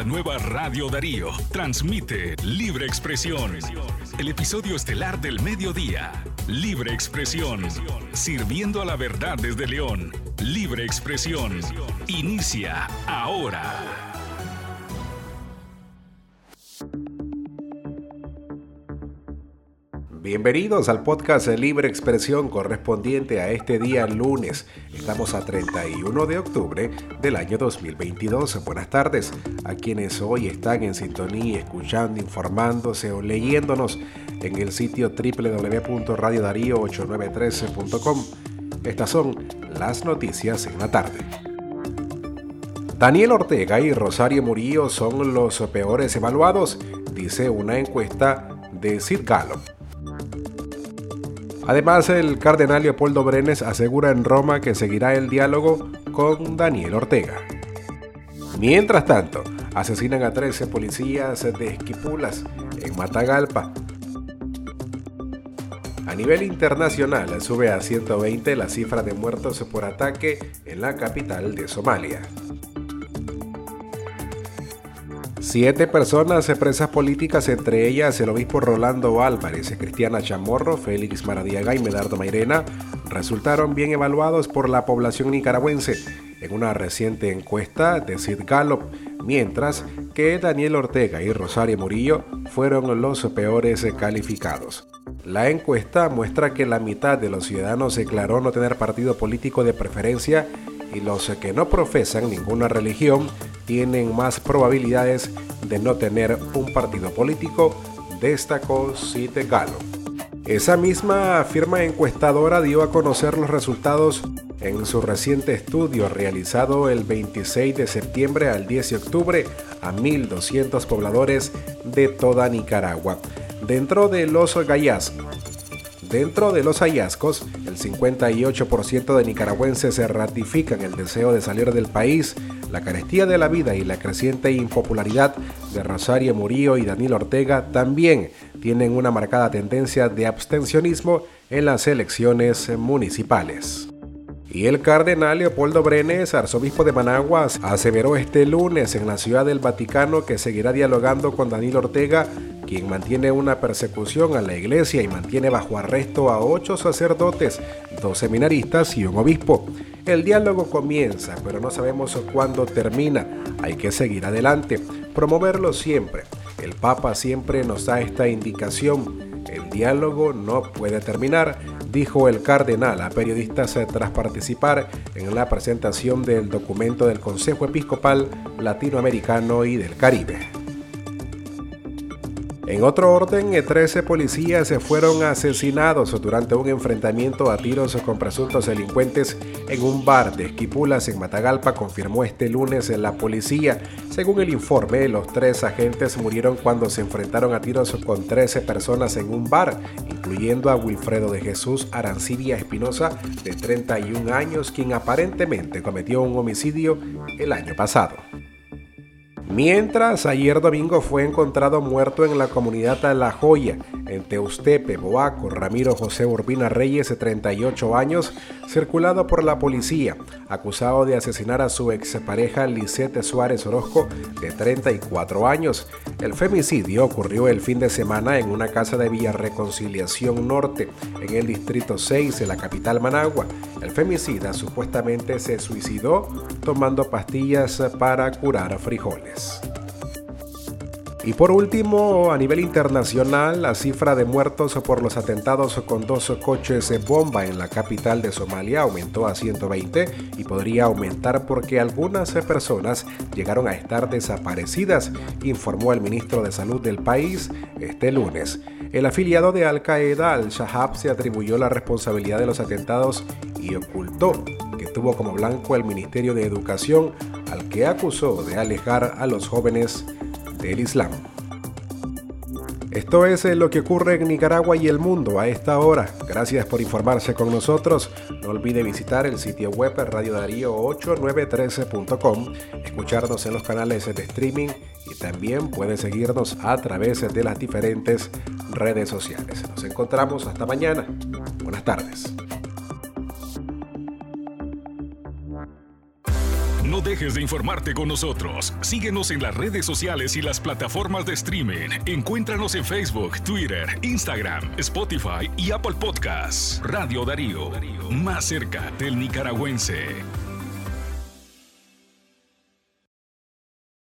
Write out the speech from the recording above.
la nueva Radio Darío. Transmite Libre Expresión. El episodio estelar del mediodía. Libre Expresión. Sirviendo a la verdad desde León. Libre Expresión. Inicia ahora. Bienvenidos al podcast de Libre Expresión correspondiente a este día lunes. Estamos a 31 de octubre del año 2022. Buenas tardes a quienes hoy están en sintonía, escuchando, informándose o leyéndonos en el sitio www.radiodarío8913.com. Estas son las noticias en la tarde. Daniel Ortega y Rosario Murillo son los peores evaluados, dice una encuesta de Sid Gallup. Además, el cardenal Leopoldo Brenes asegura en Roma que seguirá el diálogo con Daniel Ortega. Mientras tanto, asesinan a 13 policías de Esquipulas en Matagalpa. A nivel internacional sube a 120 la cifra de muertos por ataque en la capital de Somalia. Siete personas presas políticas, entre ellas el obispo Rolando Álvarez, Cristiana Chamorro, Félix Maradiaga y Medardo Mairena, resultaron bien evaluados por la población nicaragüense en una reciente encuesta de Sid Gallup, mientras que Daniel Ortega y Rosario Murillo fueron los peores calificados. La encuesta muestra que la mitad de los ciudadanos declaró no tener partido político de preferencia y los que no profesan ninguna religión tienen más probabilidades de no tener un partido político, destacó Cite Galo. Esa misma firma encuestadora dio a conocer los resultados en su reciente estudio realizado el 26 de septiembre al 10 de octubre a 1.200 pobladores de toda Nicaragua. Dentro de los gallas Dentro de los hallazgos, el 58% de nicaragüenses se ratifican el deseo de salir del país, la carestía de la vida y la creciente impopularidad de Rosario Murillo y Daniel Ortega también tienen una marcada tendencia de abstencionismo en las elecciones municipales. Y el cardenal Leopoldo Brenes, arzobispo de Managua, aseveró este lunes en la Ciudad del Vaticano que seguirá dialogando con Daniel Ortega quien mantiene una persecución a la iglesia y mantiene bajo arresto a ocho sacerdotes, dos seminaristas y un obispo. El diálogo comienza, pero no sabemos cuándo termina. Hay que seguir adelante, promoverlo siempre. El Papa siempre nos da esta indicación. El diálogo no puede terminar, dijo el cardenal a periodistas tras participar en la presentación del documento del Consejo Episcopal Latinoamericano y del Caribe. En otro orden, 13 eh, policías se fueron asesinados durante un enfrentamiento a tiros con presuntos delincuentes en un bar de Esquipulas en Matagalpa, confirmó este lunes la policía. Según el informe, los tres agentes murieron cuando se enfrentaron a tiros con 13 personas en un bar, incluyendo a Wilfredo de Jesús Arancibia Espinosa, de 31 años, quien aparentemente cometió un homicidio el año pasado. Mientras ayer domingo fue encontrado muerto en la comunidad La Joya, en Teustepe, Boaco, Ramiro José Urbina Reyes, de 38 años, circulado por la policía, acusado de asesinar a su expareja Lisette Suárez Orozco, de 34 años. El femicidio ocurrió el fin de semana en una casa de Villa Reconciliación Norte, en el distrito 6 de la capital Managua. El femicida supuestamente se suicidó tomando pastillas para curar frijoles. Y por último, a nivel internacional, la cifra de muertos por los atentados con dos coches bomba en la capital de Somalia aumentó a 120 y podría aumentar porque algunas personas llegaron a estar desaparecidas, informó el ministro de Salud del país este lunes. El afiliado de Al Qaeda, Al-Shahab, se atribuyó la responsabilidad de los atentados y ocultó que tuvo como blanco el Ministerio de Educación, al que acusó de alejar a los jóvenes del Islam. Esto es lo que ocurre en Nicaragua y el mundo a esta hora. Gracias por informarse con nosotros. No olvide visitar el sitio web Radio Darío 8913.com, escucharnos en los canales de streaming y también puede seguirnos a través de las diferentes redes sociales. Nos encontramos hasta mañana. Buenas tardes. No dejes de informarte con nosotros. Síguenos en las redes sociales y las plataformas de streaming. Encuéntranos en Facebook, Twitter, Instagram, Spotify y Apple Podcasts. Radio Darío, más cerca del nicaragüense.